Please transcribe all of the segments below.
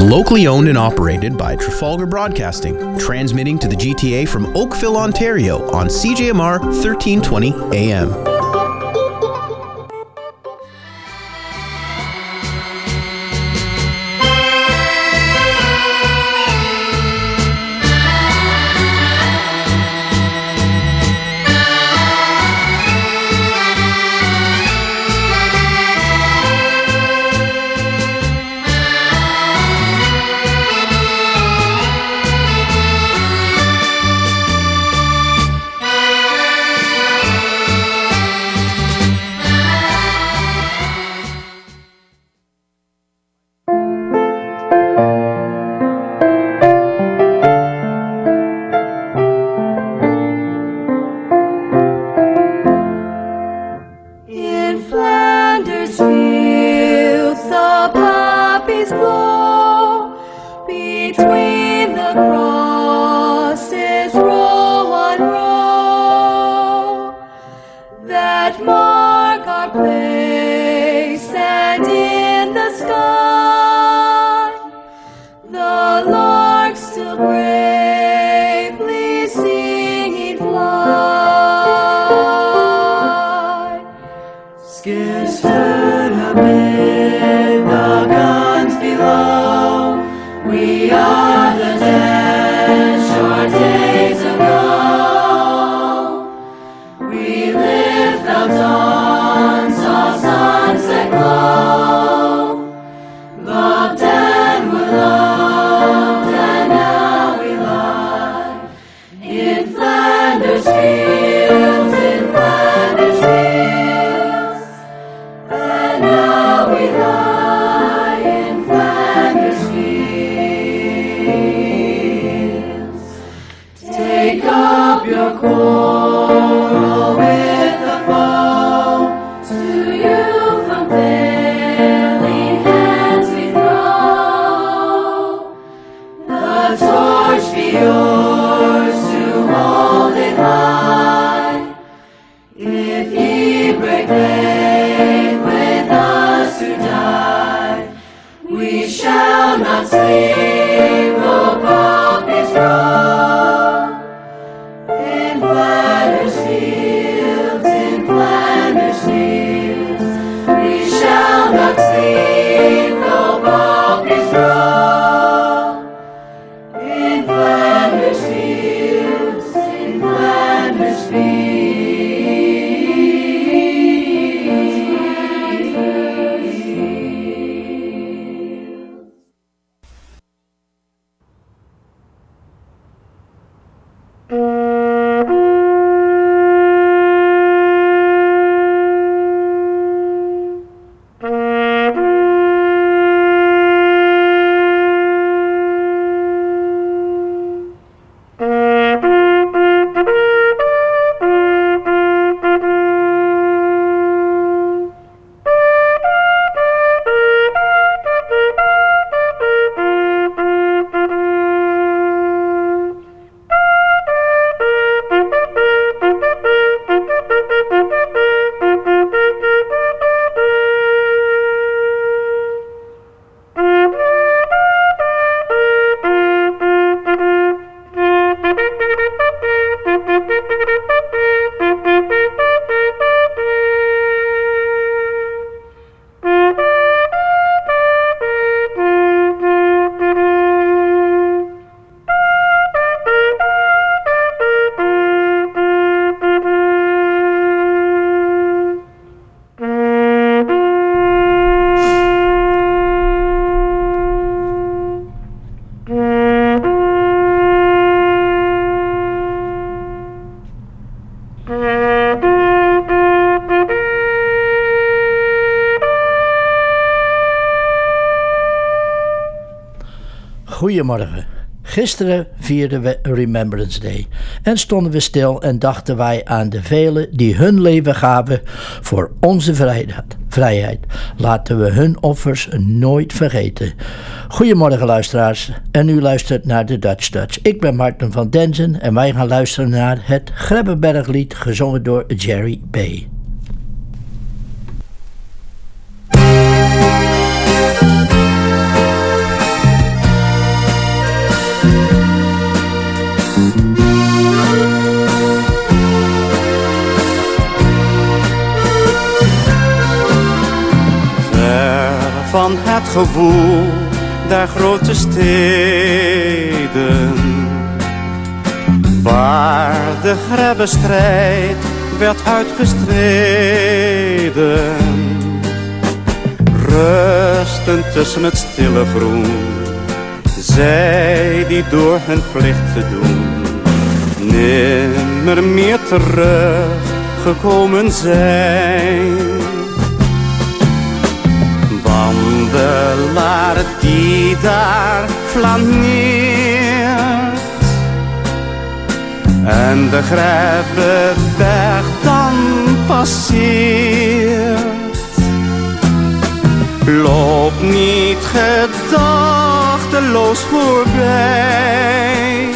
locally owned and operated by Trafalgar Broadcasting, transmitting to the GTA from Oakville, Ontario on CJMR 1320 AM. Gisteren vierden we Remembrance Day en stonden we stil en dachten wij aan de velen die hun leven gaven voor onze vrijheid. Laten we hun offers nooit vergeten. Goedemorgen luisteraars en u luistert naar de Dutch Dutch. Ik ben Martin van Denzen en wij gaan luisteren naar het Grebbeberglied gezongen door Jerry Bay. het gewoel der grote steden. Waar de grebbestrijd werd uitgestreden. Rustend tussen het stille groen, zij die door hun plicht te doen, nimmer meer teruggekomen zijn. Wandelaar die daar flaneert en de Grebbeberg dan passeert. Loop niet gedachteloos voorbij,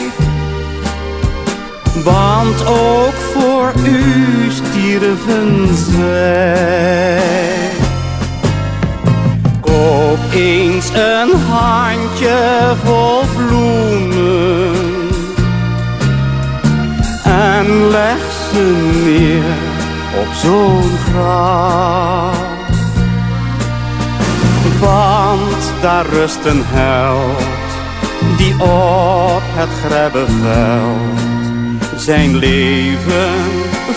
want ook voor u stierven zij. Eens een handje vol bloemen en leg ze neer op zo'n graf. Want daar rust een held die op het Grebbeveld zijn leven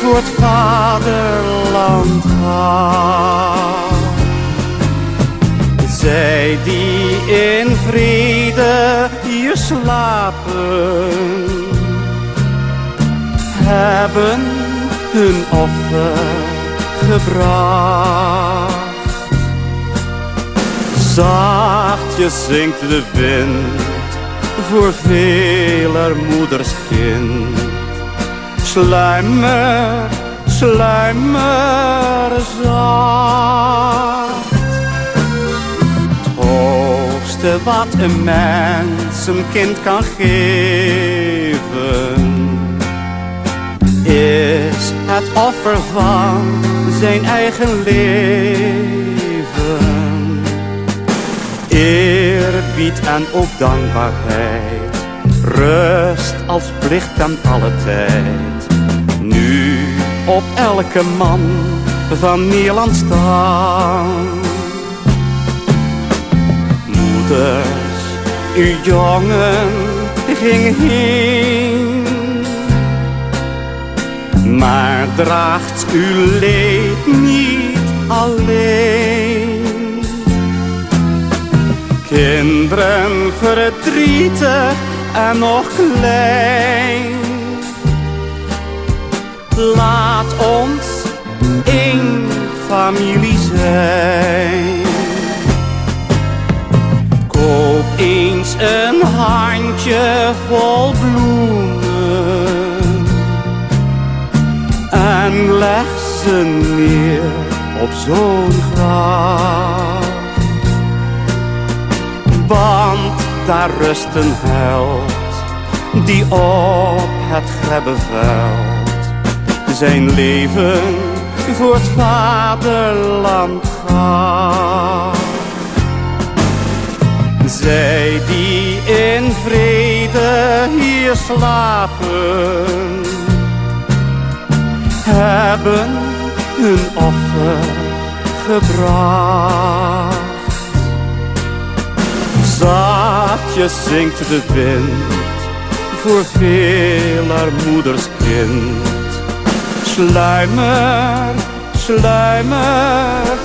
voor het vaderland gaf. Zij die in vrede hier slapen, hebben hun offer gebracht. Zachtjes zingt de wind voor veler moeders kind. Sluimer, sluimer zacht. Wat een mens een kind kan geven is het offer van zijn eigen leven. Eerbied en ook dankbaarheid, rust als plicht aan alle tijd. Nu op elke man van Nederland staan. Moeders, uw jongen ging heen maar draagt uw leed niet alleen. Kinderen verdrietig en nog klein. Laat ons één familie zijn. Koop eens een handje vol bloemen en leg ze neer op zo'n graf. Want daar rust een held die op het Grebbeveld zijn leven voor het vaderland gaf. Zij die in vrede hier slapen hebben hun offer gebracht. Zachtjes zingt de wind voor veler moeders kind. Sluimer, sluimer,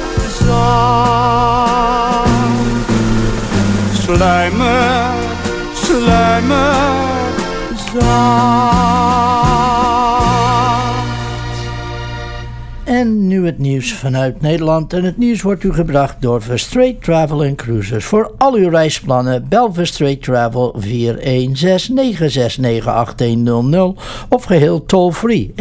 zacht. Sluimer, zacht. En nu het nieuws vanuit Nederland. En het nieuws wordt u gebracht door Verstraight Travel and Cruises. Voor al uw reisplannen bel Verstraight Travel 416-969-8100 of geheel toll-free 1-800-565-9267.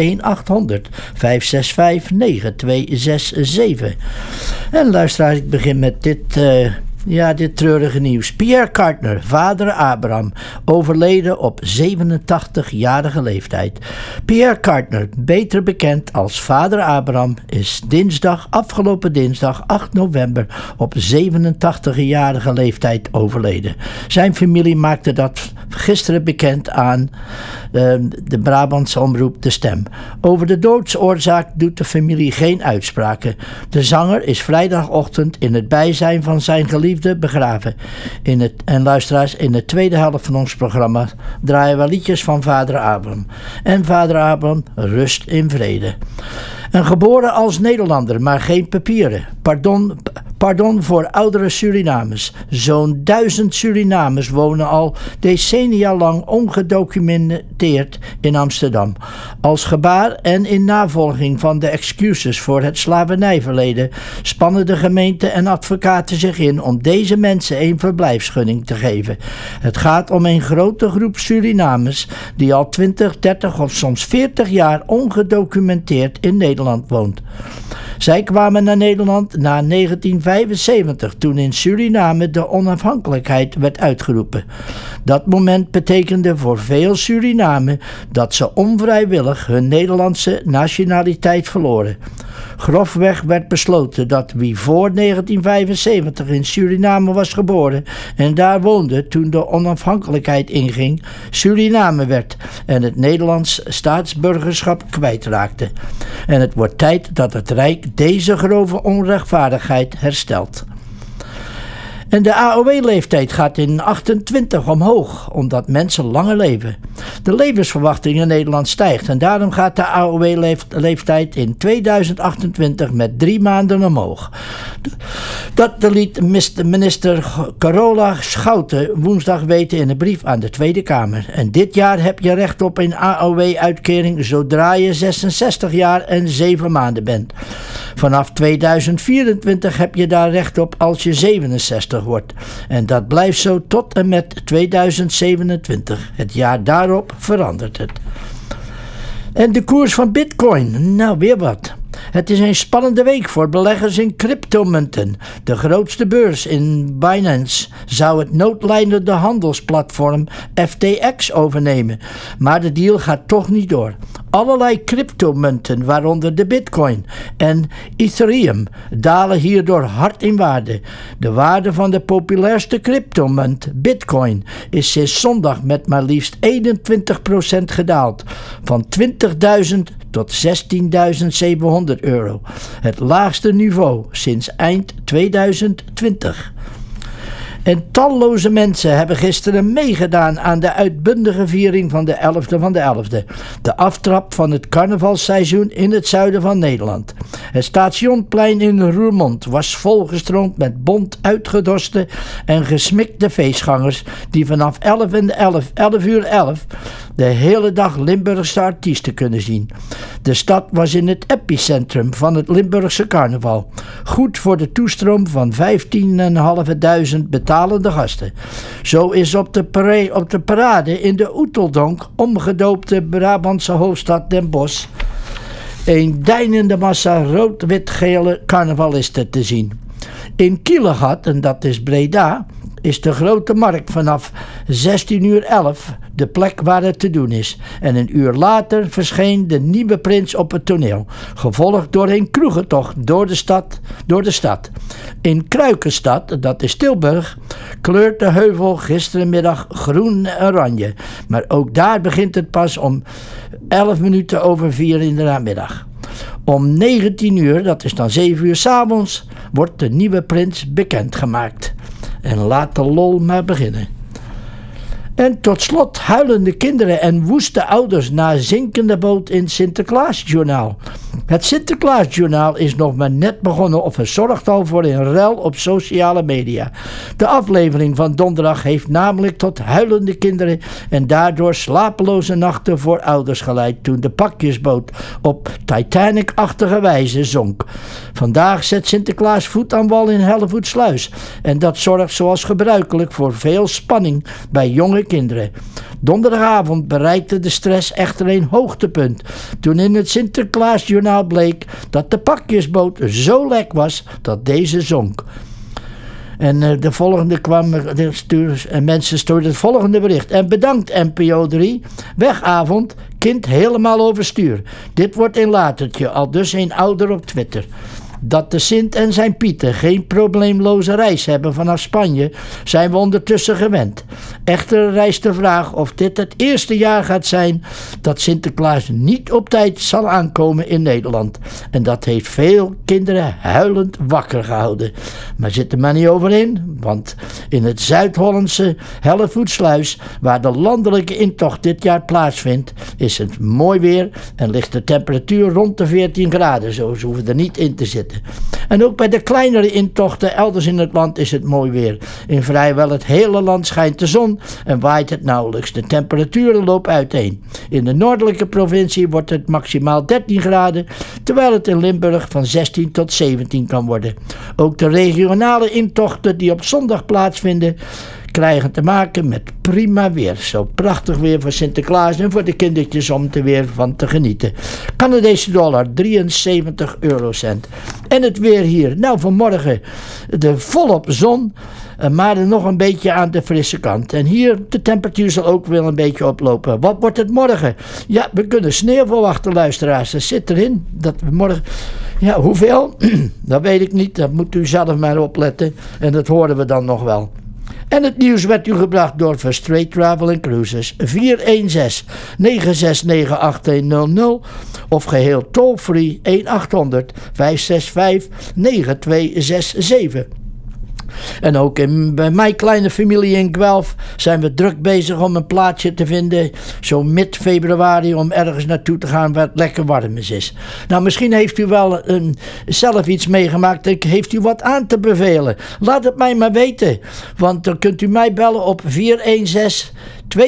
En luisteraars, ik begin met dit... eh, ja, dit treurige nieuws. Pierre Kartner, vader Abraham, overleden op 87-jarige leeftijd. Pierre Kartner, beter bekend als vader Abraham, is dinsdag, afgelopen dinsdag 8 november op 87-jarige leeftijd overleden. Zijn familie maakte dat gisteren bekend aan uh, de Brabantse omroep De Stem. Over de doodsoorzaak doet de familie geen uitspraken. De zanger is vrijdagochtend in het bijzijn van zijn geliefde begraven. In het, en luisteraars, in de tweede helft van ons programma draaien we liedjes van vader Abraham. En vader Abraham rust in vrede. Een geboren als Nederlander, maar geen papieren. Pardon, pardon voor oudere Surinamers. Zo'n duizend Surinamers wonen al decennia lang ongedocumenteerd in Amsterdam. Als gebaar en in navolging van de excuses voor het slavernijverleden spannen de gemeente en advocaten zich in om deze mensen een verblijfsgunning te geven. Het gaat om een grote groep Surinamers die al 20, 30 of soms 40 jaar ongedocumenteerd in Nederland woont. Zij kwamen naar Nederland na 1975, toen in Suriname de onafhankelijkheid werd uitgeroepen. Dat moment betekende voor veel Suriname dat ze onvrijwillig hun Nederlandse nationaliteit verloren. Grofweg werd besloten dat wie voor 1975 in Suriname was geboren en daar woonde toen de onafhankelijkheid inging, Suriname werd en het Nederlands staatsburgerschap kwijtraakte. En het wordt tijd dat het Rijk deze grove onrechtvaardigheid herstelt. En de AOW-leeftijd gaat in 28 omhoog, omdat mensen langer leven. De levensverwachting in Nederland stijgt en daarom gaat de AOW-leeftijd in 2028 met drie maanden omhoog. Dat liet minister Carola Schouten woensdag weten in een brief aan de Tweede Kamer. En dit jaar heb je recht op een AOW-uitkering zodra je 66 jaar en 7 maanden bent. Vanaf 2024 heb je daar recht op als je 67 En dat blijft zo tot en met 2027. Het jaar daarop verandert het. En de koers van Bitcoin, nou weer wat. Het is een spannende week voor beleggers in cryptomunten. De grootste beurs in Binance zou het noodlijnende handelsplatform FTX overnemen, maar de deal gaat toch niet door. Allerlei cryptomunten, waaronder de Bitcoin en Ethereum, dalen hierdoor hard in waarde. De waarde van de populairste cryptomunt, Bitcoin, is sinds zondag met maar liefst 21% gedaald, van 20.000 tot 16.700 euro. Het laagste niveau sinds eind 2020. En talloze mensen hebben gisteren meegedaan aan de uitbundige viering van de 11e van de 11e. De aftrap van het carnavalseizoen in het zuiden van Nederland. Het stationplein in Roermond was volgestroomd met bont uitgedorste en gesmikte feestgangers die vanaf 11, en 11, 11 uur 11 de hele dag Limburgse artiesten kunnen zien. De stad was in het epicentrum van het Limburgse carnaval. Goed voor de toestroom van 15.500 betalende gasten. Zo is op de, parade, op de parade in de Oeteldonk, omgedoopte Brabantse hoofdstad Den Bosch, een deinende massa rood-wit-gele carnavalisten te zien. In Kielegat, en dat is Breda, is de grote markt vanaf 16 uur 11 de plek waar het te doen is. En een uur later verscheen de nieuwe prins op het toneel, gevolgd door een kroegentocht door de stad. Door de stad. In Kruikenstad, dat is Tilburg, kleurt de heuvel gisterenmiddag groen-oranje. Maar ook daar begint het pas om 11 minuten over 4 in de namiddag. Om 19 uur, dat is dan 7 uur s'avonds, wordt de nieuwe prins bekendgemaakt. En laat de lol maar beginnen. En tot slot huilende kinderen en woeste ouders na zinkende boot in Sinterklaasjournaal. Het Sinterklaasjournaal is nog maar net begonnen of verzorgt al voor een rel op sociale media. De aflevering van donderdag heeft namelijk tot huilende kinderen en daardoor slapeloze nachten voor ouders geleid toen de pakjesboot op Titanic-achtige wijze zonk. Vandaag zet Sinterklaas voet aan wal in Hellevoetsluis en dat zorgt zoals gebruikelijk voor veel spanning bij jonge Donderdagavond bereikte de stress echter een hoogtepunt toen in het Sinterklaasjournaal bleek dat de pakjesboot zo lek was dat deze zonk. En uh, de volgende kwam, stuur, en mensen stuurden het volgende bericht. En bedankt NPO 3. Wegavond, kind helemaal overstuur. Dit wordt een latertje, al dus een ouder op Twitter. Dat de Sint en zijn Pieten geen probleemloze reis hebben vanaf Spanje, zijn we ondertussen gewend. Echter rijst de vraag of dit het eerste jaar gaat zijn dat Sinterklaas niet op tijd zal aankomen in Nederland. En dat heeft veel kinderen huilend wakker gehouden. Maar zit er maar niet over in, want in het Zuid-Hollandse Hellevoetsluis, waar de landelijke intocht dit jaar plaatsvindt, is het mooi weer en ligt de temperatuur rond de 14 graden. Zo ze hoeven er niet in te zitten. En ook bij de kleinere intochten elders in het land is het mooi weer. In vrijwel het hele land schijnt de zon en waait het nauwelijks. De temperaturen lopen uiteen. In de noordelijke provincie wordt het maximaal 13 graden, terwijl het in Limburg van 16 tot 17 kan worden. Ook de regionale intochten die op zondag plaatsvinden krijgen te maken met prima weer. Zo prachtig weer voor Sinterklaas en voor de kindertjes om er weer van te genieten. Canadese dollar 73 eurocent. En het weer hier. Nou, vanmorgen de volop zon. Eh, maar nog een beetje aan de frisse kant. En hier, de temperatuur zal ook wel een beetje oplopen. Wat wordt het morgen? Ja, we kunnen sneeuw verwachten, luisteraars. Dat zit erin. Dat we morgen... Ja, hoeveel? dat weet ik niet. Dat moet u zelf maar opletten. En dat horen we dan nog wel. En het nieuws werd u gebracht door Straight Travel Cruises 416 969 8100 of geheel toll-free 1800 565 9267. En ook in, bij mijn kleine familie in Guelph zijn we druk bezig om een plaatsje te vinden. Zo mid februari om ergens naartoe te gaan waar het lekker warm is. Nou, misschien heeft u wel zelf iets meegemaakt. Heeft u wat aan te bevelen. Laat het mij maar weten. Want dan kunt u mij bellen op 416 2260620.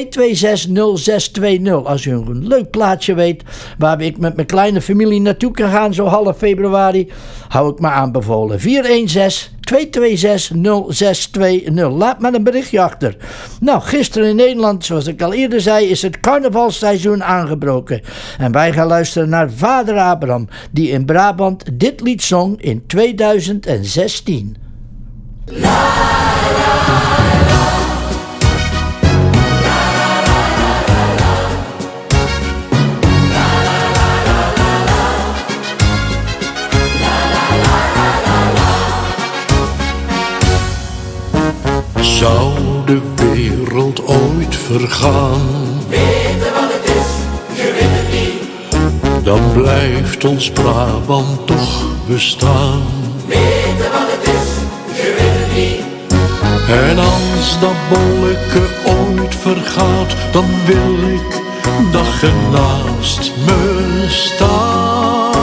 Als u een leuk plaatsje weet waar ik met mijn kleine familie naartoe kan gaan, zo half februari, hou ik me aanbevolen. 416 2260620. Laat maar een berichtje achter. Nou, gisteren in Nederland, zoals ik al eerder zei, is het carnavalseizoen aangebroken. En wij gaan luisteren naar Vader Abraham, die in Brabant dit lied zong in 2016. Zou de wereld ooit vergaan? Weten wat het is, je weet het niet. Dan blijft ons Brabant toch bestaan. Weten wat het is, je weet het niet. En als dat bolleke ooit vergaat, dan wil ik dat je naast me staat.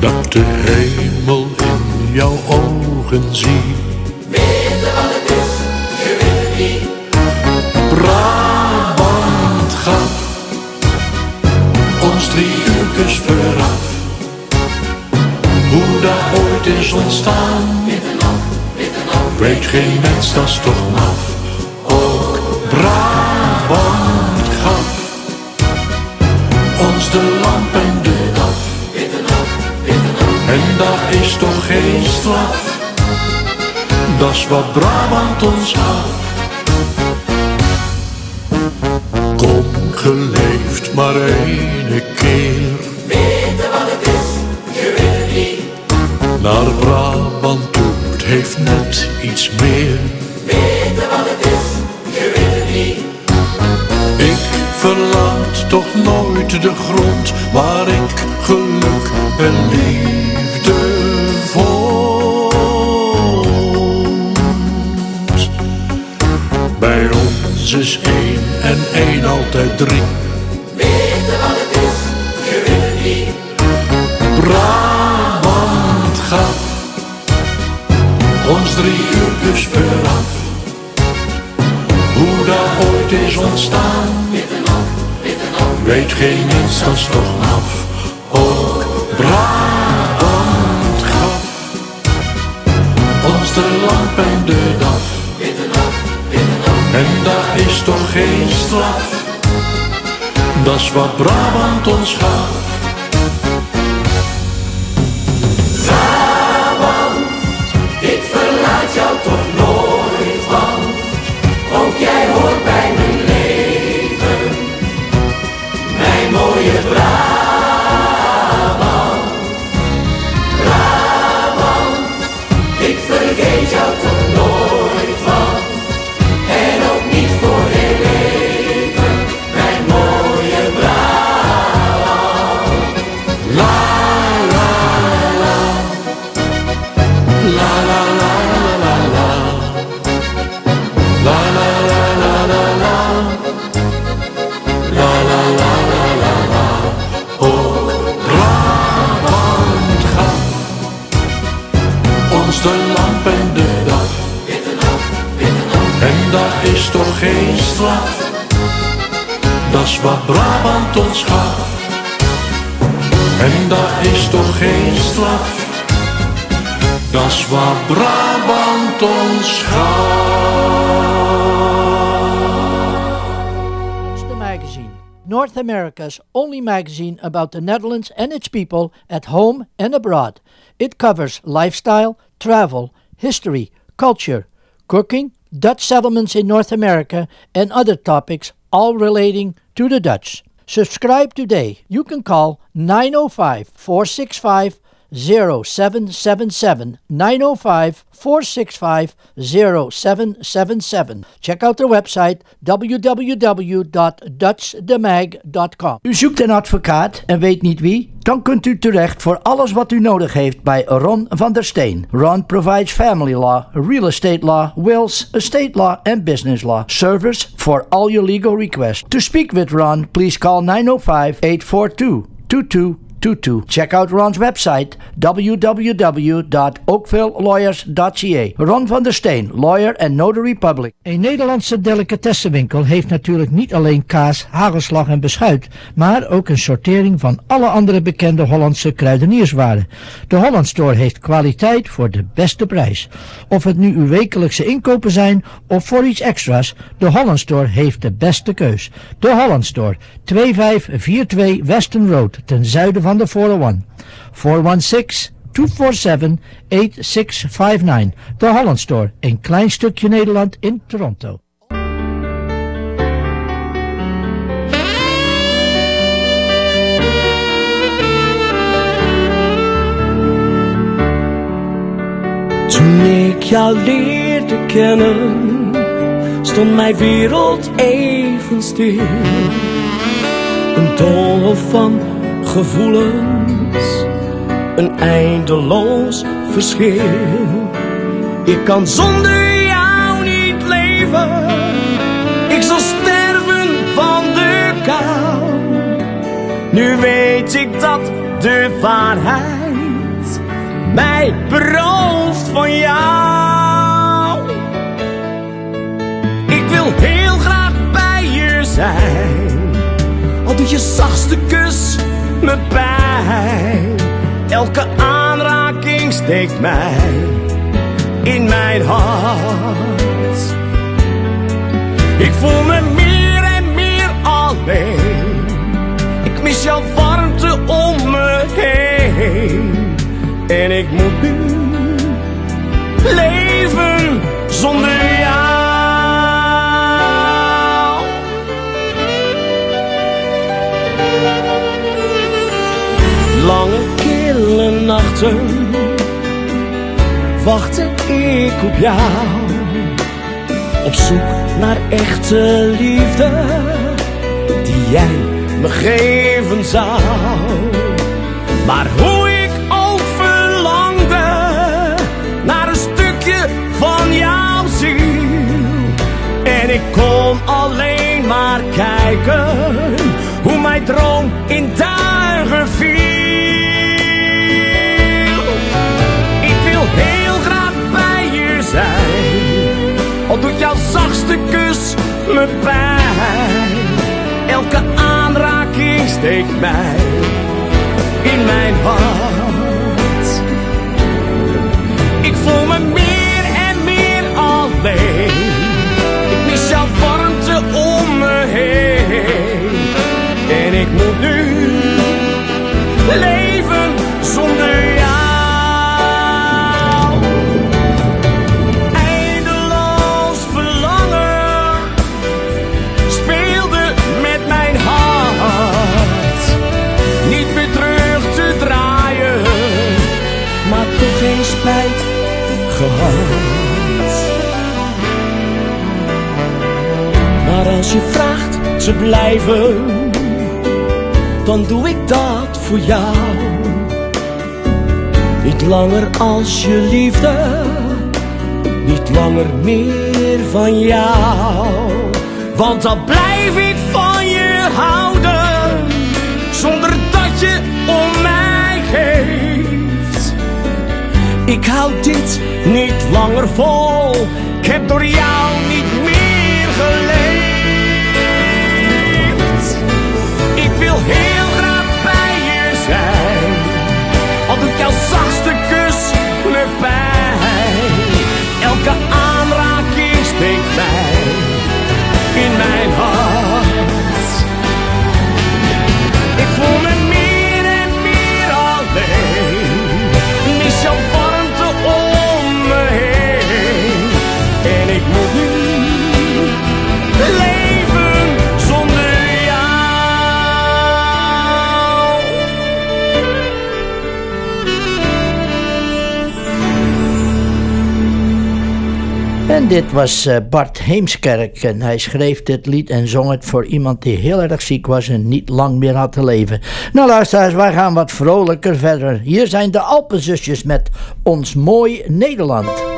Dat de hemel jouw ogen zie. Weten wat het is, je weet het niet. Brabant gaf ons drie uurtjes vooraf. Hoe dat ooit is ontstaan, Witte nacht, witte nacht, weet geen mens, dat is toch maf. Ook Brabant dat is toch geen straf, dat is wat Brabant ons gaf. Kom, geleefd maar ene keer Weten wat het is, je weet het niet. naar Brabant toe, het heeft net iets meer. Weten wat het is, je weet het niet. Ik verlaat toch nooit de grond waar ik geluk en liefde ons is één en één altijd drie. Weten wat het is, je weet het niet. Brabant gaf ons drie uurtjes vooraf. Hoe dat ooit is ontstaan, weet geen mens, is toch af. Ook Brabant gaf ons de lamp en de dag. En dat is toch geen straf, dat is wat Brabant ons gaf. Ik verlaat jou toch nooit, want ook jij hoort bij mijn leven. Mijn mooie Brabant. Is toch geen dat is wat Brabant ons gaf. En dat is toch geen straf, dat is wat Brabant ons gaf. The Magazine, North America's only magazine about the Netherlands and its people at home and abroad. It covers lifestyle, travel, history, culture, cooking, Dutch settlements in North America, and other topics, all relating to the Dutch. Subscribe today. You can call 905 465 0777 905 465 0777. Check out their website www.dutchdemag.com. U zoekt een advocaat en weet niet wie? Dan kunt u terecht voor alles wat u nodig heeft bij Ron van der Steen. Ron provides family law, real estate law, wills, estate law, and business law. Service for all your legal requests. To speak with Ron, please call 905 842 2222. Check out Ron's website www.oakvillelawyers.ca. Ron van der Steen, lawyer and notary public. Een Nederlandse delicatessenwinkel heeft natuurlijk niet alleen kaas, hagelslag en beschuit, maar ook een sortering van alle andere bekende Hollandse kruidenierswaren. De Holland Store heeft kwaliteit voor de beste prijs. Of het nu uw wekelijkse inkopen zijn of voor iets extra's, de Holland Store heeft de beste keus. De Holland Store, 2542 Weston Road, ten zuiden van de 401. 416 247 8659. De Holland Store, een klein stukje Nederland in Toronto. Toen ik jou leerde kennen, stond mijn wereld even stil. Een doolhof van gevoelens, een eindeloos verschil. Ik kan zonder jou niet leven, ik zal sterven van de kou. Nu weet ik dat de waarheid mij berooft van jou. Ik wil heel graag bij je zijn, al doe je zachtste kus me pijn. Elke aanraking steekt mij in mijn hart. Ik voel me meer en meer alleen. Ik mis jouw warmte om me heen. En ik moet nu leven zonder wachtte ik op jou. Op zoek naar echte liefde die jij me geven zou. Maar hoe ik ook verlangde naar een stukje van jouw ziel. En ik kon alleen maar kijken hoe mijn droom in duigen viel. Doet jouw zachtste kus me pijn. Elke aanraking steekt mij in mijn als je vraagt te blijven, dan doe ik dat voor jou. Niet langer als je liefde, niet langer meer van jou. Want dan blijf ik van je houden, zonder dat je om mij geeft. Ik hou dit niet langer vol, ik heb door jou heel graag bij je zijn. Al doe ik jouw zachtste kus met pijn. Elke aanraking En dit was eh, Bart Heemskerk en hij schreef dit lied en zong het voor iemand die heel erg ziek was en niet lang meer had te leven. Nou luisteraars, wij gaan wat vrolijker verder. Hier zijn de Alpenzusjes met Ons Mooi Nederland.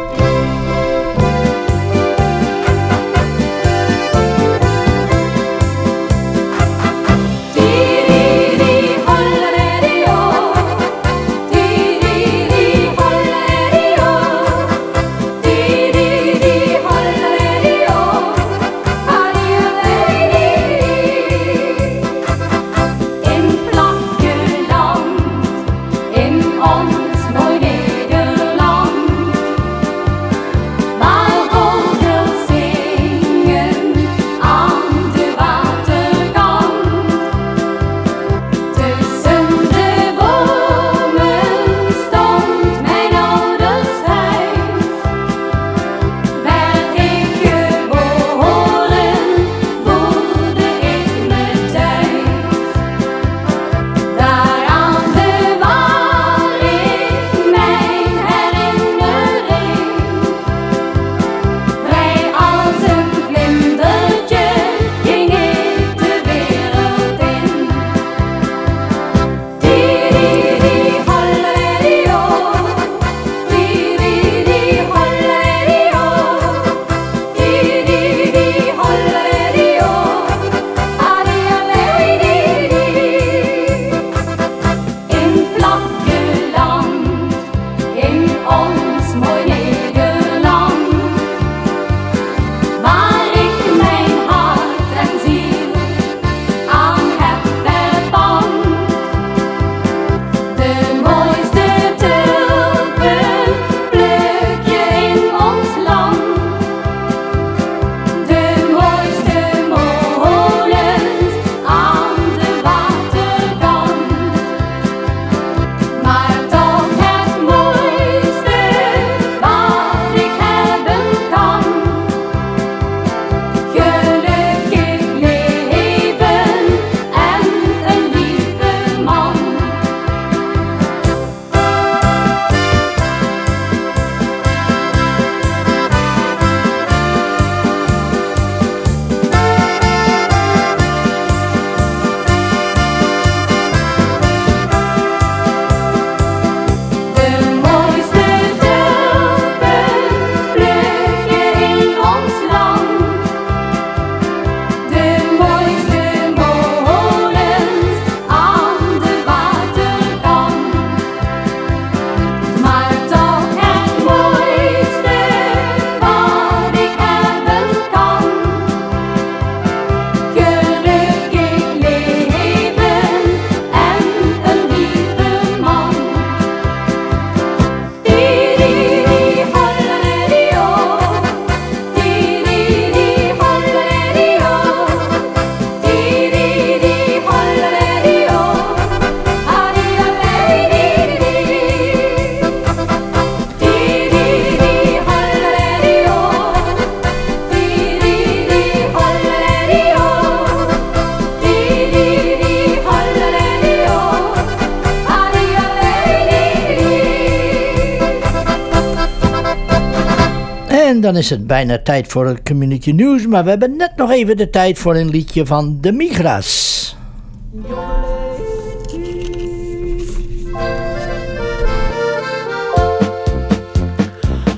Is het bijna tijd voor het community news, maar we hebben net nog even de tijd voor een liedje van de Migras.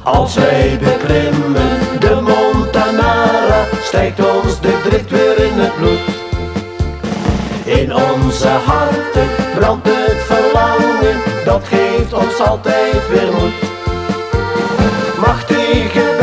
Als wij beklimmen de Montanara, stijgt ons de drift weer in het bloed. In onze harten brandt het verlangen, dat geeft ons altijd weer moed. Machtige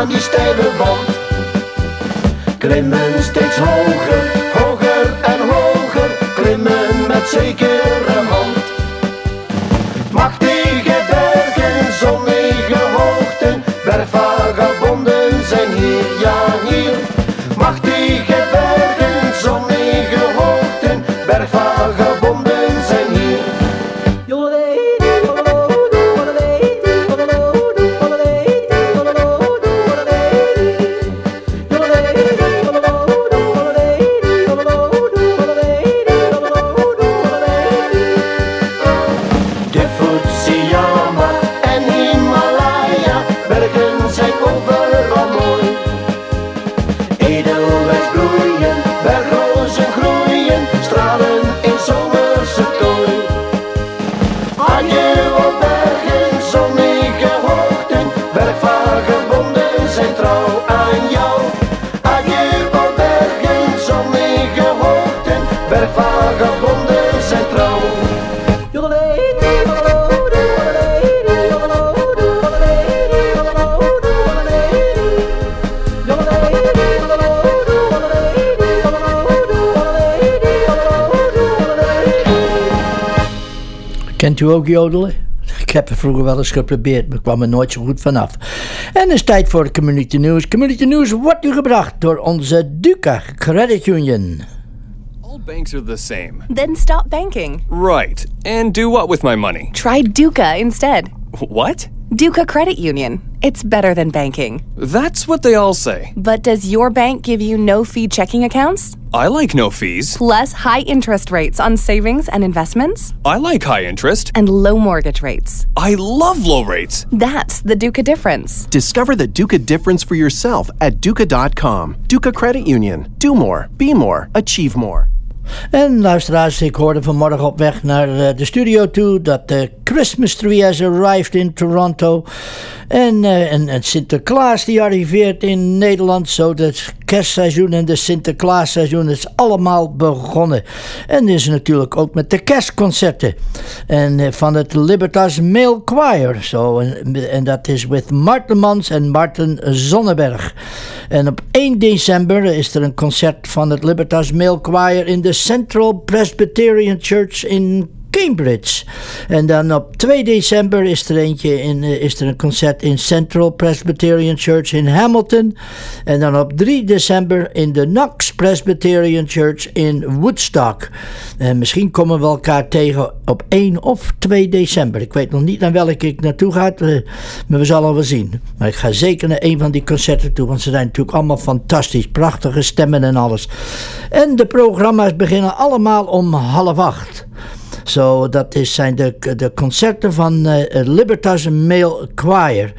aan die steile wand. Klimmen steeds hoger, U ook jodelen? Ik heb het vroeger wel eens geprobeerd, maar ik kwam er nooit zo goed vanaf. En het is tijd voor de Community News. Community News wordt u gebracht door onze Duca Credit Union. All banks are the same. Then stop banking. Right. And do what with my money? Try Duca instead. What? Duca Credit Union. It's better than banking. That's what they all say. But does your bank give you no fee checking accounts? I like no fees. Plus high interest rates on savings and investments? I like high interest. And low mortgage rates. I love low rates. That's the Duca difference. Discover the Duca difference for yourself at Duca.com. Duca Credit Union. Do more, be more, achieve more. En luisteraars, ik hoorde vanmorgen op weg naar eh, de studio toe dat de Christmas tree has arrived in Toronto. En, eh, en, en Sinterklaas die arriveert in Nederland. Zo het kerstseizoen en de Sinterklaasseizoen is allemaal begonnen. En is natuurlijk ook met de kerstconcerten. En eh, van het Libertas Male Choir. Zo, en, dat is met Marten Mans en Marten Zonneberg. En op 1 december is er een concert van het Libertas Male Choir in de Central Presbyterian Church in Cambridge. En dan op 2 december is er eentje in, eh, is er een concert in Central Presbyterian Church in Hamilton. En dan op 3 december in de Knox Presbyterian Church in Woodstock. En misschien komen we elkaar tegen op 1 of 2 december. Ik weet nog niet naar welke ik naartoe ga, eh, maar we zullen wel zien. Maar ik ga zeker naar een van die concerten toe, want ze zijn natuurlijk allemaal fantastisch. Prachtige stemmen en alles. En de programma's beginnen allemaal om half acht. Zo, dat is, zijn de, de concerten van eh, Libertas Male Choir.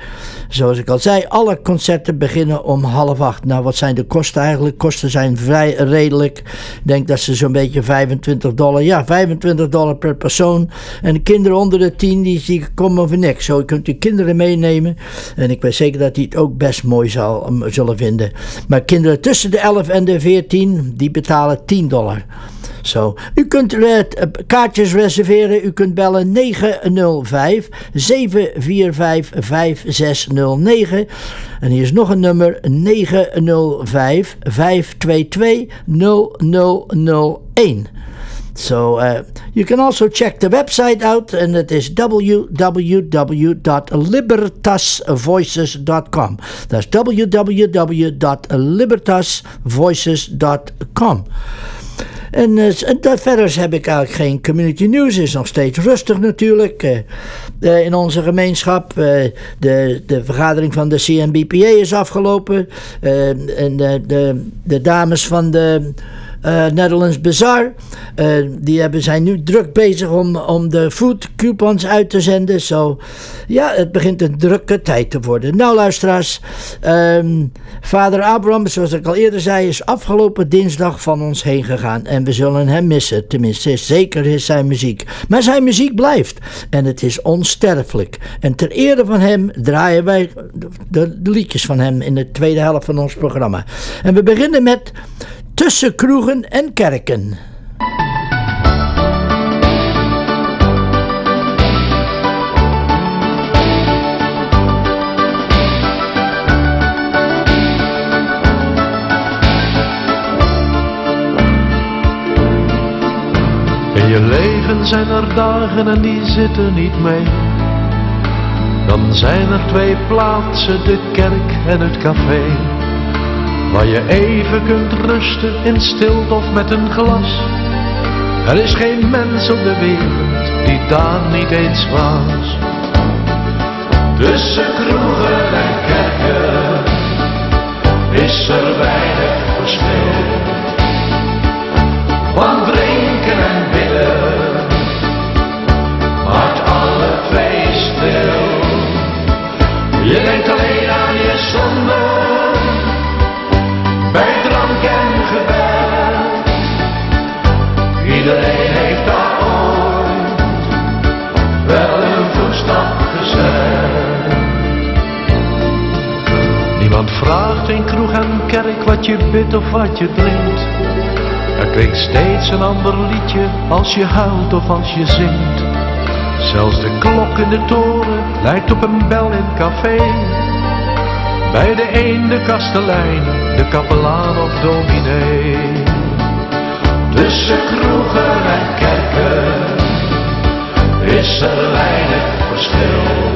Zoals ik al zei, alle concerten beginnen om half acht. Nou, wat zijn de kosten eigenlijk? Kosten zijn vrij redelijk. Ik denk dat ze zo'n beetje 25 dollar, ja, 25 dollar per persoon. En de kinderen onder de 10, die, die komen voor niks. Zo, je kunt je kinderen meenemen. En ik weet zeker dat die het ook best mooi zal, zullen vinden. Maar kinderen tussen de 11 en de 14, die betalen 10 dollar. Zo. U kunt uh, kaartjes reserveren. U kunt bellen 905 745 5609. En hier is nog een nummer 905 522 0001. So uh, you can also check the website out, and it is www.libertasvoices.com. That's www.libertasvoices.com. En, en verder heb ik eigenlijk geen community news. is nog steeds rustig natuurlijk uh, uh, in onze gemeenschap. de, de vergadering van de CNBPA is afgelopen. en de, de dames van de uh, Netherlands Bazaar. Uh, die hebben, zijn nu druk bezig om, om de food coupons uit te zenden. Zo, ja, het begint een drukke tijd te worden. Nou, luisteraars. Um, vader Abraham, zoals ik al eerder zei, is afgelopen dinsdag van ons heen gegaan. En we zullen hem missen. Tenminste, zeker is zijn muziek. Maar zijn muziek blijft. En het is onsterfelijk. En ter ere van hem draaien wij de, de liedjes van hem in de tweede helft van ons programma. En we beginnen met tussen kroegen en kerken. In je leven zijn er dagen en die zitten niet mee. Dan zijn er twee plaatsen, de kerk en het café. Waar je even kunt rusten in stilte of met een glas. Er is geen mens op de wereld die daar niet eens was. Tussen kroegen en kerken is er weinig verschil. Wat je bidt of wat je drinkt. Er klinkt steeds een ander liedje als je huilt of als je zingt. Zelfs de klok in de toren lijkt op een bel in café. Bij de een de kastelein, de kapelaan of dominee. Tussen kroegen en kerken is er weinig verschil.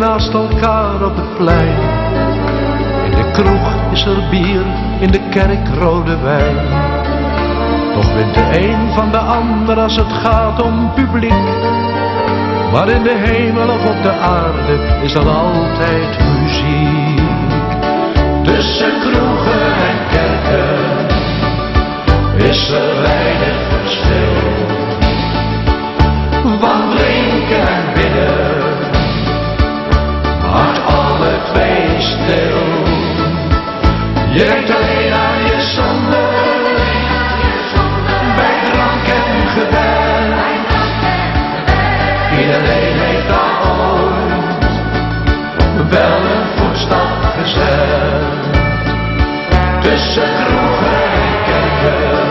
Naast elkaar op het plein. In de kroeg is er bier, in de kerk rode wijn. Toch wint de een van de ander als het gaat om publiek. Maar in de hemel of op de aarde is er altijd muziek. Tussen kroegen en kerken is er weinig verschil. Stil. Je denkt alleen aan je zonde, bij drank en gebed. Iedereen heeft daar ooit wel een voetstap gezet. Tussen kroegen en kerken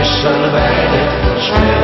is er weinig verschil.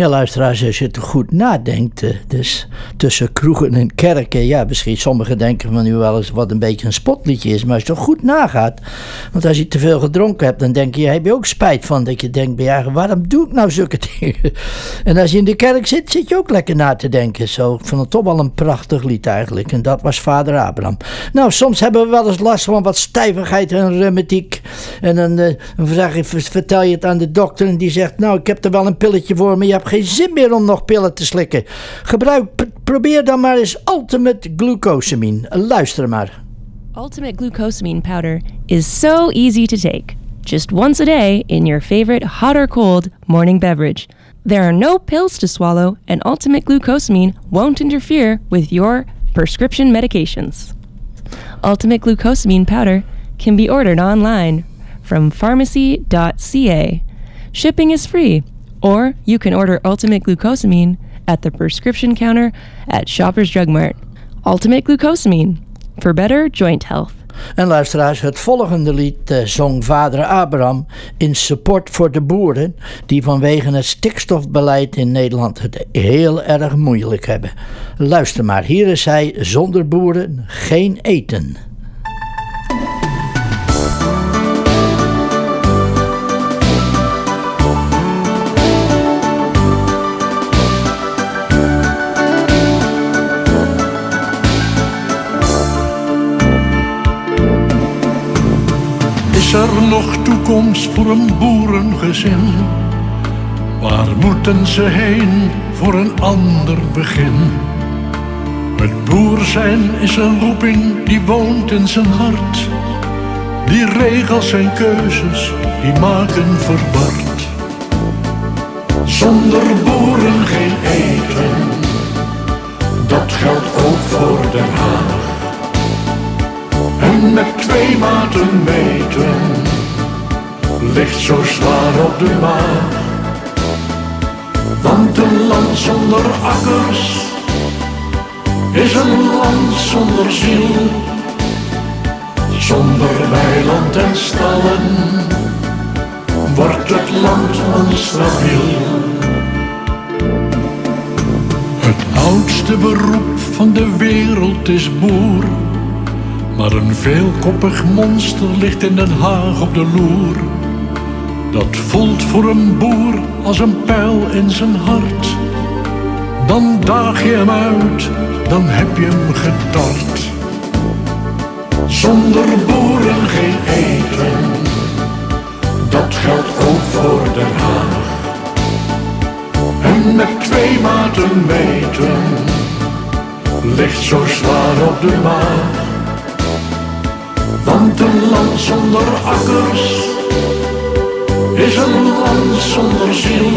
Ja, luisteraars, als je het goed nadenkt, eh, dus tussen kroegen en kerken, ja, misschien sommigen denken van nu wel eens wat een beetje een spotliedje is, maar als je toch goed nagaat, want als je te veel gedronken hebt, dan denk je, heb je ook spijt van, dat je denkt bij je waarom doe ik nou zulke dingen? En als je in de kerk zit, zit je ook lekker na te denken, zo, ik vond het toch wel een prachtig lied eigenlijk, en dat was vader Abraham. Nou, soms hebben we wel eens last van wat stijvigheid en reumatiek, en dan, eh, dan vertel je het aan de dokter, en die zegt, nou, ik heb er wel een pilletje voor, maar je hebt geen zin meer om nog pillen te slikken. Gebruik, probeer dan maar eens Ultimate Glucosamine. Luister maar. Ultimate glucosamine powder is so easy to take. Just once a day in your favorite hot or cold morning beverage. There are no pills to swallow, and Ultimate glucosamine won't interfere with your prescription medications. Ultimate glucosamine powder can be ordered online from pharmacy.ca. Shipping is free, or you can order Ultimate glucosamine at the prescription counter at Shoppers Drug Mart. Ultimate glucosamine for better joint health. En luisteraars, het volgende lied eh, zong vader Abraham in support voor de boeren die vanwege het stikstofbeleid in Nederland het heel erg moeilijk hebben. Luister maar, hier is hij zonder boeren geen eten. Er nog toekomst voor een boerengezin? Waar moeten ze heen voor een ander begin. Het boer zijn is een roeping die woont in zijn hart. Die regels en keuzes die maken verward. Zonder boeren geen eten, dat geldt ook voor Den Haag. Met twee maten meten, ligt zo zwaar op de maag. Want een land zonder akkers is een land zonder ziel. Zonder weiland en stallen wordt het land onstabiel. Het oudste beroep van de wereld is boer. Maar een veelkoppig monster ligt in Den Haag op de loer. Dat voelt voor een boer als een pijl in zijn hart. Dan daag je hem uit, dan heb je hem getart. Zonder boeren geen eten, dat geldt ook voor Den Haag. En met twee maten meten, ligt zo zwaar op de maag. Want een land zonder akkers is een land zonder ziel.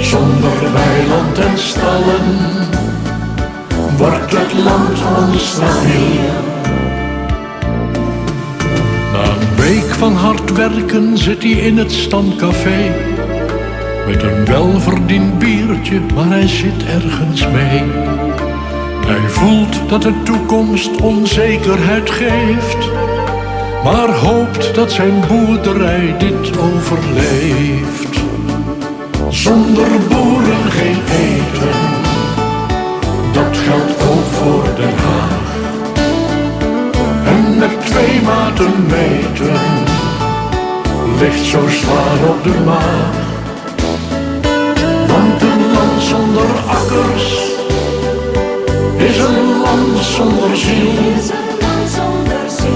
Zonder weiland en stallen wordt het land onstabiel. Na een week van hard werken zit hij in het stamcafé. Met een welverdiend biertje, maar hij zit ergens mee. Hij voelt dat de toekomst onzekerheid geeft. Maar hoopt dat zijn boerderij dit overleeft. Zonder boeren geen eten, dat geldt ook voor Den Haag. En met twee maten meten, ligt zo zwaar op de maag. Want een land zonder akkers een land zonder ziel.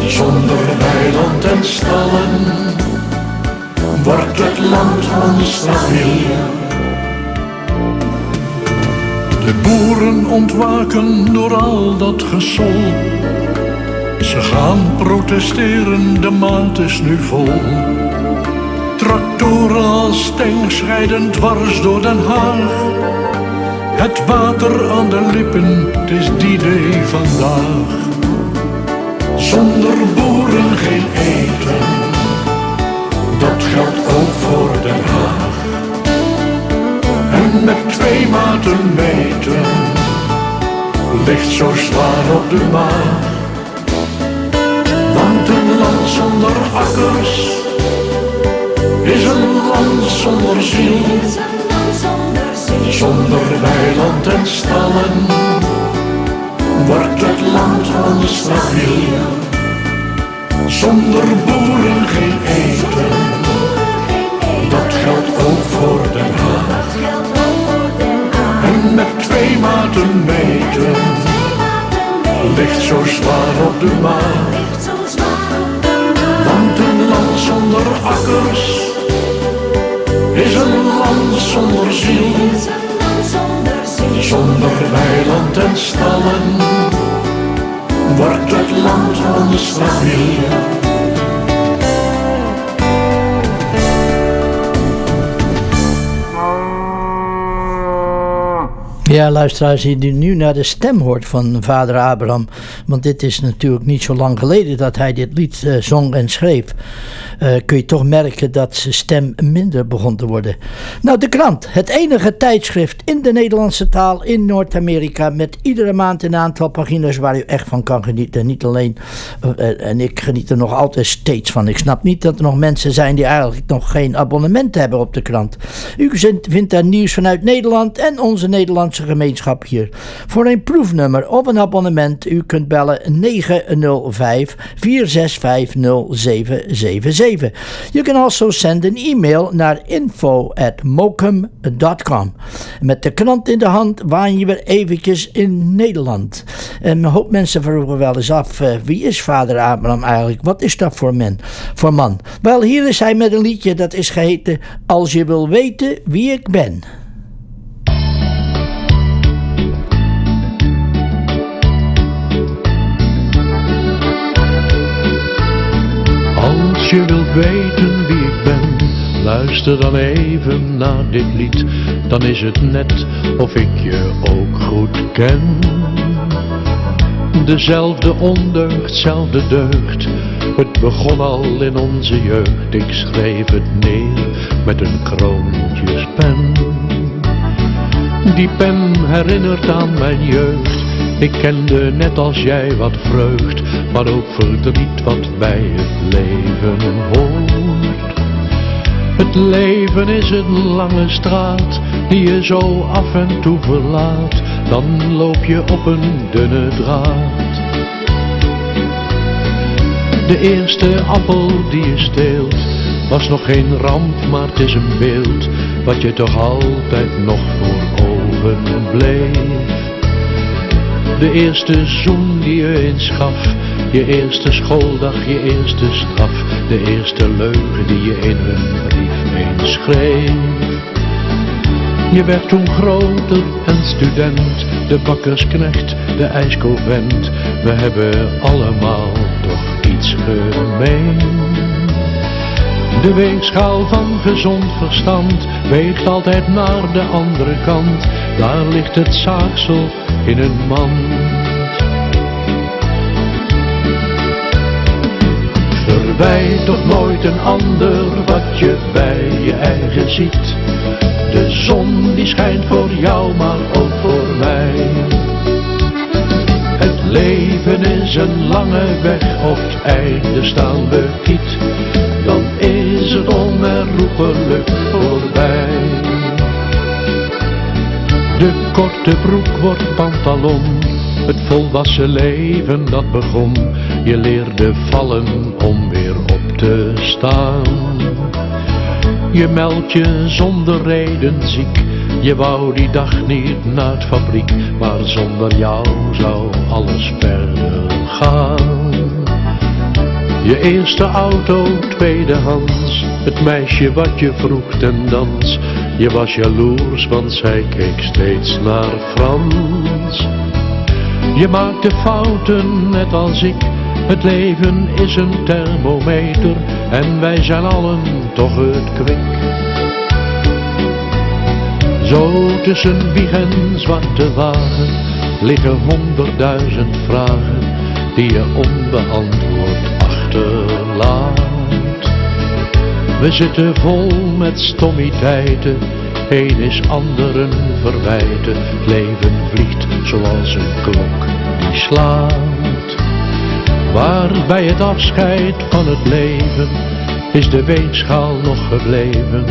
Zonder weiland en stallen wordt het land onstabiel. De boeren ontwaken door al dat gesol. Ze gaan protesteren, de maand is nu vol. Tractoren als tanks rijden dwars door Den Haag. Het water aan de lippen, is die day vandaag. Zonder boeren geen eten, dat geldt ook voor Den Haag. En met twee maten meten, ligt zo zwaar op de maag. Want een land zonder akkers, is een land zonder ziel. Zonder weiland en stallen wordt het land onstabiel. Zonder boeren geen eten, dat geldt ook voor Den Haag. En met twee maten meten, ligt zo zwaar op de maag. Want een land zonder akkers, is een land zonder ziel. Zonder weiland en stallen wordt het land onstabiel. Ja, luisteraars, die nu naar de stem hoort van vader Abraham. Want dit is natuurlijk niet zo lang geleden dat hij dit lied uh, zong en schreef. Uh, kun je toch merken dat zijn stem minder begon te worden. Nou, de krant. Het enige tijdschrift in de Nederlandse taal in Noord-Amerika. Met iedere maand een aantal pagina's waar u echt van kan genieten. Niet alleen, uh, en ik geniet er nog altijd steeds van. Ik snap niet dat er nog mensen zijn die eigenlijk nog geen abonnement hebben op de krant. U vindt daar nieuws vanuit Nederland en onze Nederlandse gemeenschap hier. Voor een proefnummer of een abonnement, u kunt bellen 905 465 0777. You can also send an email naar info at mokum.com. Met de krant in de hand waan je weer eventjes in Nederland. En een hoop mensen vroegen wel eens af, uh, wie is vader Abraham eigenlijk? Wat is dat voor, men, voor man? Wel, hier is hij met een liedje dat is geheten Als je wil weten wie ik ben. je wilt weten wie ik ben, luister dan even naar dit lied. Dan is het net of ik je ook goed ken. Dezelfde ondeugd, zelfde deugd. Het begon al in onze jeugd. Ik schreef het neer met een kroontjespen. Die pen herinnert aan mijn jeugd ik kende net als jij wat vreugd, maar ook verdriet wat bij het leven hoort. Het leven is een lange straat die je zo af en toe verlaat, dan loop je op een dunne draad. De eerste appel die je steelt, was nog geen ramp, maar het is een beeld, wat je toch altijd nog voor ogen bleef. De eerste zoen die je inschaf, je eerste schooldag, je eerste straf, de eerste leugen die je in een brief eens schreef. Je werd toen groter en student, de bakkersknecht, de ijskovent, we hebben allemaal toch iets gemeen. De weegschaal van gezond verstand weegt altijd naar de andere kant. Daar ligt het zaagsel in een mand. Verwijt toch nooit een ander wat je bij je eigen ziet. De zon die schijnt voor jou, maar ook voor mij. Het leven is een lange weg, op het einde staan we kiet. Dan is het onherroepelijk voorbij. De korte broek wordt pantalon, het volwassen leven dat begon. Je leerde vallen om weer op te staan. Je meldt je zonder reden ziek, je wou die dag niet naar het fabriek, maar zonder jou zou alles verder gaan. Je eerste auto, tweedehands, het meisje wat je vroeg ten dans. Je was jaloers, want zij keek steeds naar Frans. Je maakte fouten, net als ik, het leven is een thermometer en wij zijn allen toch het kwik. Zo tussen wieg en zwarte wagen liggen honderdduizend vragen die je onbeantwoord achterlaat. We zitten vol met stommiteiten, een is anderen verwijten. Het leven vliegt zoals een klok die slaat. Waar bij het afscheid van het leven is de weegschaal nog gebleven,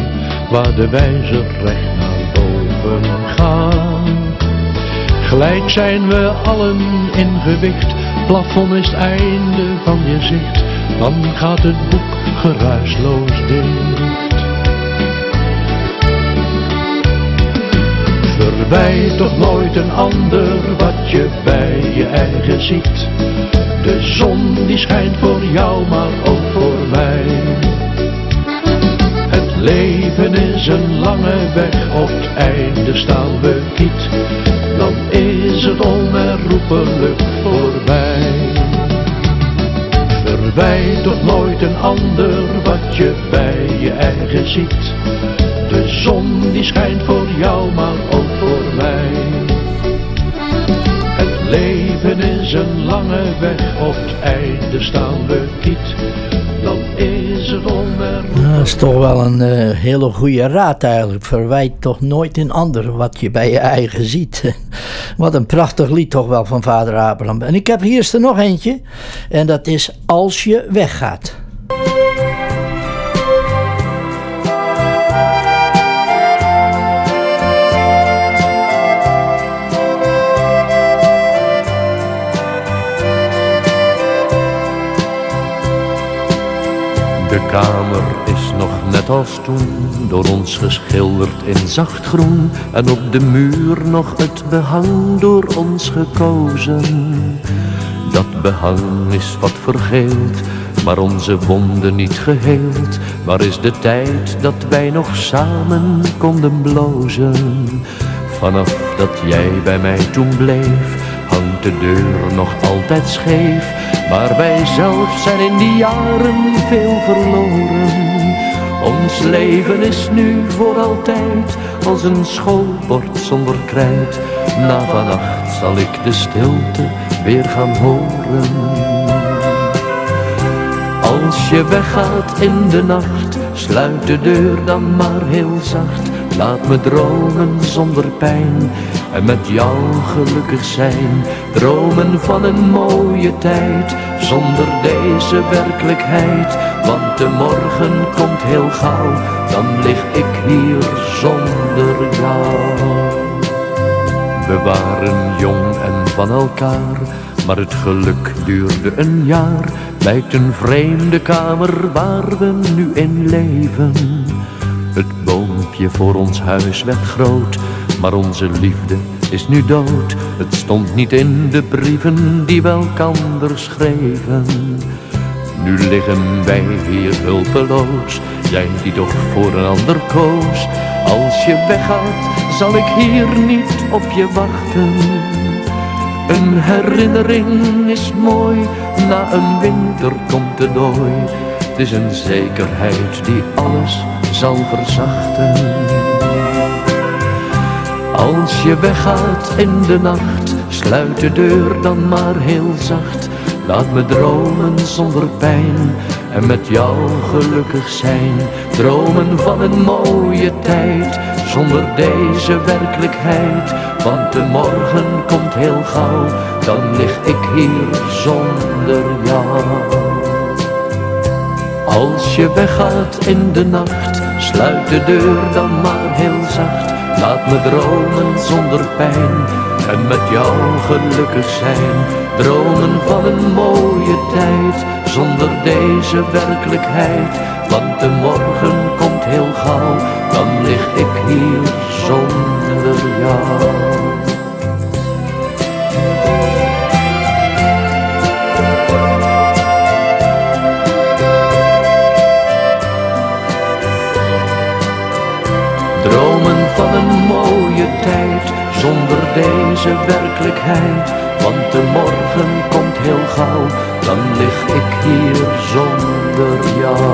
waar de wijzer recht naar boven gaat. Gelijk zijn we allen in gewicht, plafond is het einde van je zicht, dan gaat het boek geruisloos dicht. Verwijt toch nooit een ander wat je bij je eigen ziet. De zon die schijnt voor jou, maar ook voor mij. Het leven is een lange weg, op het einde staan we kiet. Dan is het onherroepelijk voorbij. Verwijt toch nooit een ander wat je bij je eigen ziet. De zon die schijnt voor jou, maar ook voor mij. Het leven is een lange weg, op het einde staan we kiet. Onherroepelijk. Dat is toch wel een eh, hele goede raad eigenlijk. Verwijt toch nooit een ander wat je bij je eigen ziet. wat een prachtig lied toch wel van vader Abraham. En ik heb hier er nog eentje. En dat is Als je weggaat. Door ons geschilderd in zacht groen. En op de muur nog het behang door ons gekozen. Dat behang is wat vergeeld, maar onze wonden niet geheeld. Waar is de tijd dat wij nog samen konden blozen? Vanaf dat jij bij mij toen bleef, hangt de deur nog altijd scheef. Maar wij zelf zijn in die jaren veel verloren. Ons leven is nu voor altijd als een schoolbord zonder krijt. Na vannacht zal ik de stilte weer gaan horen. Als je weggaat in de nacht, sluit de deur dan maar heel zacht. Laat me dromen zonder pijn en met jou gelukkig zijn. Dromen van een mooie tijd zonder deze werkelijkheid. Want de morgen komt heel gauw, dan lig ik hier zonder jou. We waren jong en van elkaar, maar het geluk duurde een jaar. Lijkt een vreemde kamer waar we nu in leven. Het boompje voor ons huis werd groot, maar onze liefde is nu dood. Het stond niet in de brieven die we elkander schreven. Nu liggen wij hier hulpeloos, jij die toch voor een ander koos. Als je weggaat, zal ik hier niet op je wachten. Een herinnering is mooi, na een winter komt de dooi. Het is een zekerheid die alles zal verzachten. Als je weggaat in de nacht, sluit de deur dan maar heel zacht. Laat me dromen zonder pijn en met jou gelukkig zijn. Dromen van een mooie tijd zonder deze werkelijkheid. Want de morgen komt heel gauw, dan lig ik hier zonder jou. Als je weggaat in de nacht, sluit de deur dan maar heel zacht. Laat me dromen zonder pijn en met jou gelukkig zijn. Dromen van een mooie tijd zonder deze werkelijkheid. Want de morgen komt heel gauw, dan lig ik hier zonder jou. Dromen van een mooie tijd zonder deze werkelijkheid. Want de morgen komt heel gauw, dan lig ik hier zonder jou.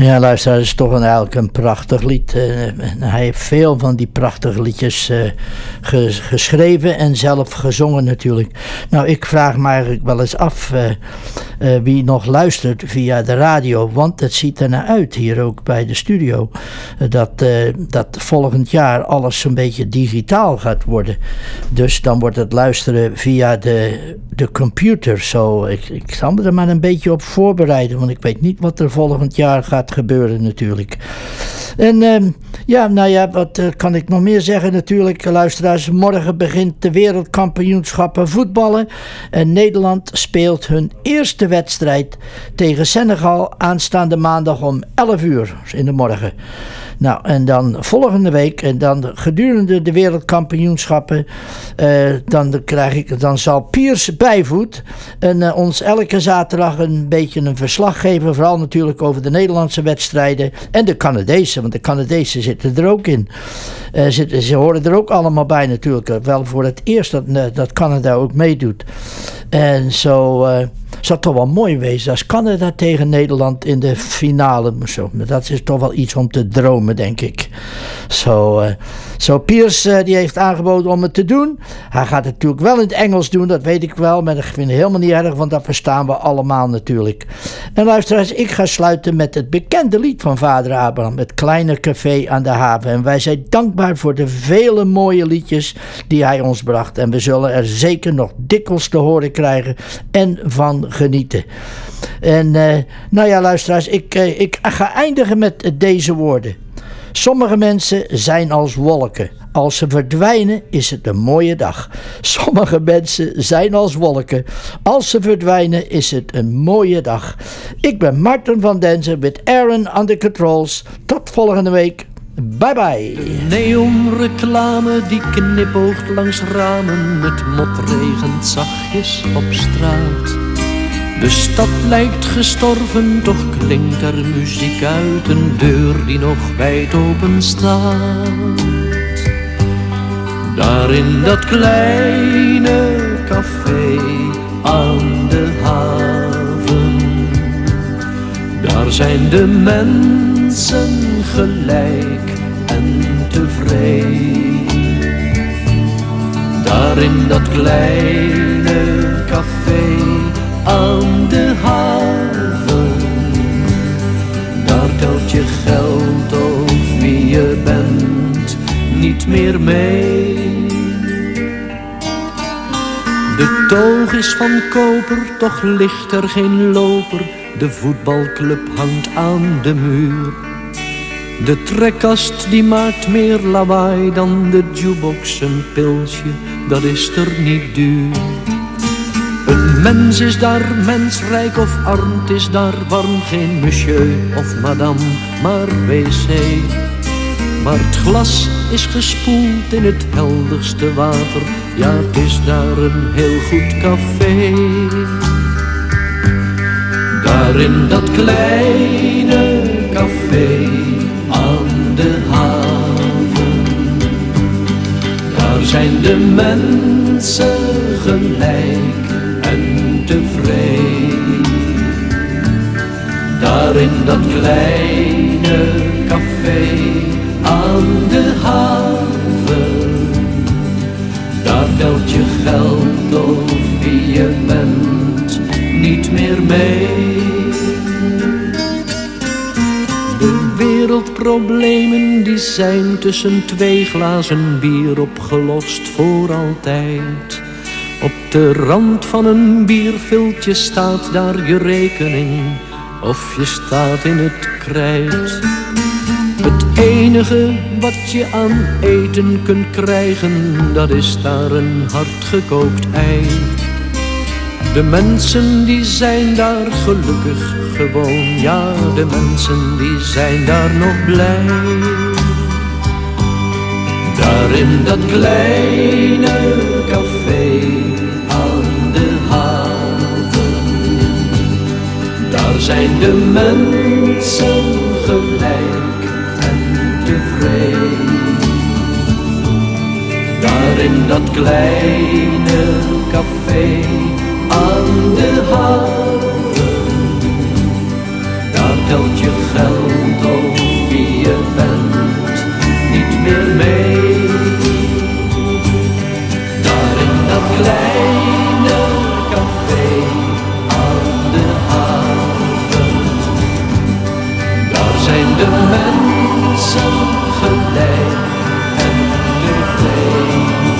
Ja, luister, is toch eigenlijk een prachtig lied. Eh, en hij heeft veel van die prachtige liedjes eh, ge- geschreven en zelf gezongen natuurlijk. Nou, ik vraag me eigenlijk wel eens af eh, eh, wie nog luistert via de radio. Want het ziet er naar uit hier ook bij de studio. eh, dat, eh, dat volgend jaar alles een beetje digitaal gaat worden. Dus dan wordt het luisteren via de, de computer. Zo, ik, ik zal me er maar een beetje op voorbereiden. Want ik weet niet wat er volgend jaar gaat gebeuren natuurlijk. En ehm, ja, nou ja, wat eh, kan ik nog meer zeggen natuurlijk, eh, luisteraars. Morgen begint de wereldkampioenschappen voetballen. En Nederland speelt hun eerste wedstrijd tegen Senegal aanstaande maandag om 11 uur in de morgen. Nou, en dan volgende week, en dan gedurende de wereldkampioenschappen, eh, dan, krijg ik, dan zal Piers Bijvoet en, eh, ons elke zaterdag een beetje een verslag geven. Vooral natuurlijk over de Nederlandse wedstrijden en de Canadese, want de Canadezen zitten er ook in. Eh, zitten, ze horen er ook allemaal bij natuurlijk. Wel voor het eerst dat, dat Canada ook meedoet. En zo zou toch wel mooi wezen als Canada tegen Nederland in de finale. Maar dat is toch wel iets om te dromen, denk ik. Zo, eh, zo Piers eh, die heeft aangeboden om het te doen. Hij gaat het natuurlijk wel in het Engels doen, dat weet ik wel. Maar dat vind ik helemaal niet erg, want dat verstaan we allemaal natuurlijk. En luisteraars, ik ga sluiten met het bekende lied van vader Abraham. Het kleine café aan de haven. En wij zijn dankbaar voor de vele mooie liedjes die hij ons bracht. En we zullen er zeker nog dikwijls te horen krijgen en van genieten. En eh, nou ja, luisteraars, ik, eh, ik ga eindigen met deze woorden. Sommige mensen zijn als wolken. Als ze verdwijnen is het een mooie dag. Sommige mensen zijn als wolken. Als ze verdwijnen is het een mooie dag. Ik ben Martin van Denzen met Aaron on the controls. Tot volgende week. Bye bye. Neonreclame die knipoogt langs ramen, het mot regent zachtjes op straat. De stad lijkt gestorven, toch klinkt er muziek uit een deur die nog wijd open staat. Daar in dat kleine café aan de haven, daar zijn de mensen gelijk en tevreden. Daar in dat kleine aan de haven, daar telt je geld of wie je bent niet meer mee. De toog is van koper, toch ligt er geen loper. De voetbalclub hangt aan de muur. De trekkast die maakt meer lawaai dan de jukebox. Een pilsje, dat is er niet duur. Mens is daar mensrijk of arm, is daar warm. Geen monsieur of madame, maar wc. Maar het glas is gespoeld in het helderste water. Ja, het is daar een heel goed café. Daar in dat kleine café aan de haven. Daar zijn de mensen gelijk In dat kleine café aan de haven. Daar telt je geld of wie je bent niet meer mee. De wereldproblemen die zijn tussen twee glazen bier opgelost voor altijd. Op de rand van een bierviltje staat daar je rekening of je staat in het krijt. Het enige wat je aan eten kunt krijgen, dat is daar een hardgekookt ei. De mensen die zijn daar gelukkig gewoon, ja, de mensen die zijn daar nog blij. Daar in dat kleine zijn de mensen gelijk en tevreden. Daar in dat kleine café aan de haven, daar telt je geld of wie je bent niet meer mee. Daar in dat kleine de mensen gelijk en tevreden.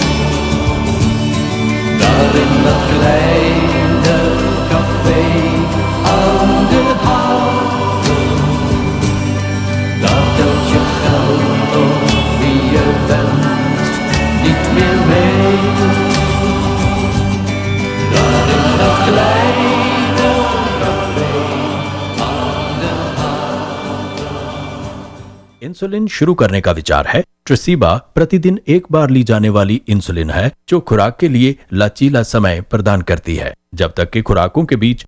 Daar in dat kleine café aan de haven, daar telt je geld of wie je bent niet meer mee. Daar in dat kleine insulin शुरू करने का विचार है। ट्रिसीबा प्रतिदिन एक बार ली जाने वाली इंसुलिन है, जो खुराक के लिए लचीला समय प्रदान करती है। जब तक कि खुराकों के बीच